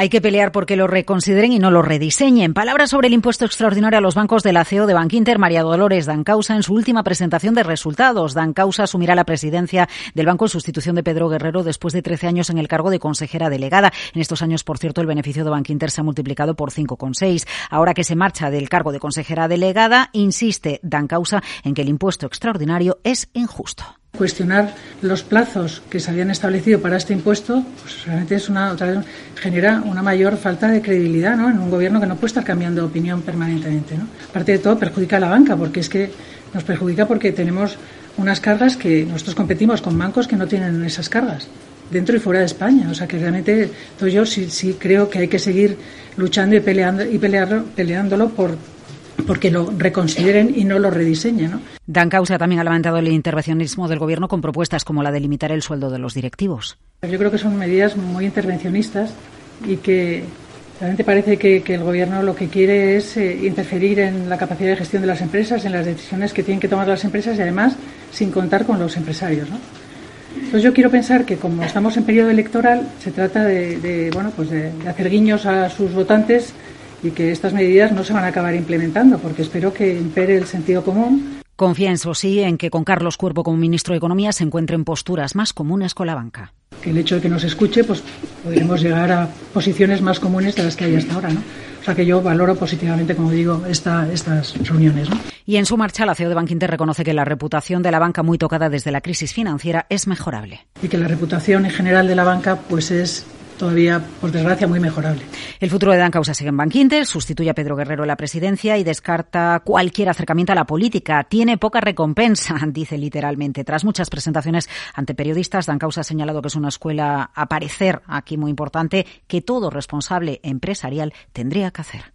Hay que pelear porque lo reconsideren y no lo rediseñen. Palabras sobre el impuesto extraordinario a los bancos de la CEO de Bankinter, María Dolores Dancausa, en su última presentación de resultados. Dancausa asumirá la presidencia del banco en sustitución de Pedro Guerrero después de 13 años en el cargo de consejera delegada. En estos años, por cierto, el beneficio de Bankinter se ha multiplicado por 5,6. Ahora que se marcha del cargo de consejera delegada, insiste Dancausa en que el impuesto extraordinario es injusto cuestionar los plazos que se habían establecido para este impuesto, pues realmente es una, otra genera una mayor falta de credibilidad ¿no? en un gobierno que no puede estar cambiando de opinión permanentemente. ¿no? Aparte de todo, perjudica a la banca, porque es que nos perjudica porque tenemos unas cargas que nosotros competimos con bancos que no tienen esas cargas dentro y fuera de España. O sea que realmente yo sí, sí creo que hay que seguir luchando y peleando y pelearlo, peleándolo por porque lo reconsideren y no lo rediseñen. ¿no? Dan Causa también ha levantado el intervencionismo del Gobierno con propuestas como la de limitar el sueldo de los directivos. Yo creo que son medidas muy intervencionistas y que realmente parece que, el Gobierno lo que quiere es eh, interferir en la capacidad de gestión de las empresas, en las decisiones que tienen que tomar las empresas y además sin contar con los empresarios. ¿no? Entonces yo quiero pensar que como estamos en periodo electoral se trata de, bueno pues de hacer guiños a sus votantes y que estas medidas no se van a acabar implementando, porque espero que impere el sentido común. Confía, eso sí, en que con Carlos Cuerpo como ministro de Economía se encuentren posturas más comunes con la banca. Que el hecho de que nos escuche, pues podremos llegar a posiciones más comunes de las que hay hasta ahora, ¿no? O sea que yo valoro positivamente, como digo, esta, estas reuniones. ¿no? Y en su marcha, la CEO de Bankinter reconoce que la reputación de la banca muy tocada desde la crisis financiera es mejorable. Y que la reputación en general de la banca pues es todavía, por desgracia, muy mejorable. El futuro de Dan Causa sigue en Bankinter, sustituye a Pedro Guerrero en la presidencia y descarta cualquier acercamiento a la política. Tiene poca recompensa, dice literalmente. Tras muchas presentaciones ante periodistas, Dan Causa ha señalado que es una escuela a parecer aquí muy importante que todo responsable empresarial tendría que hacer.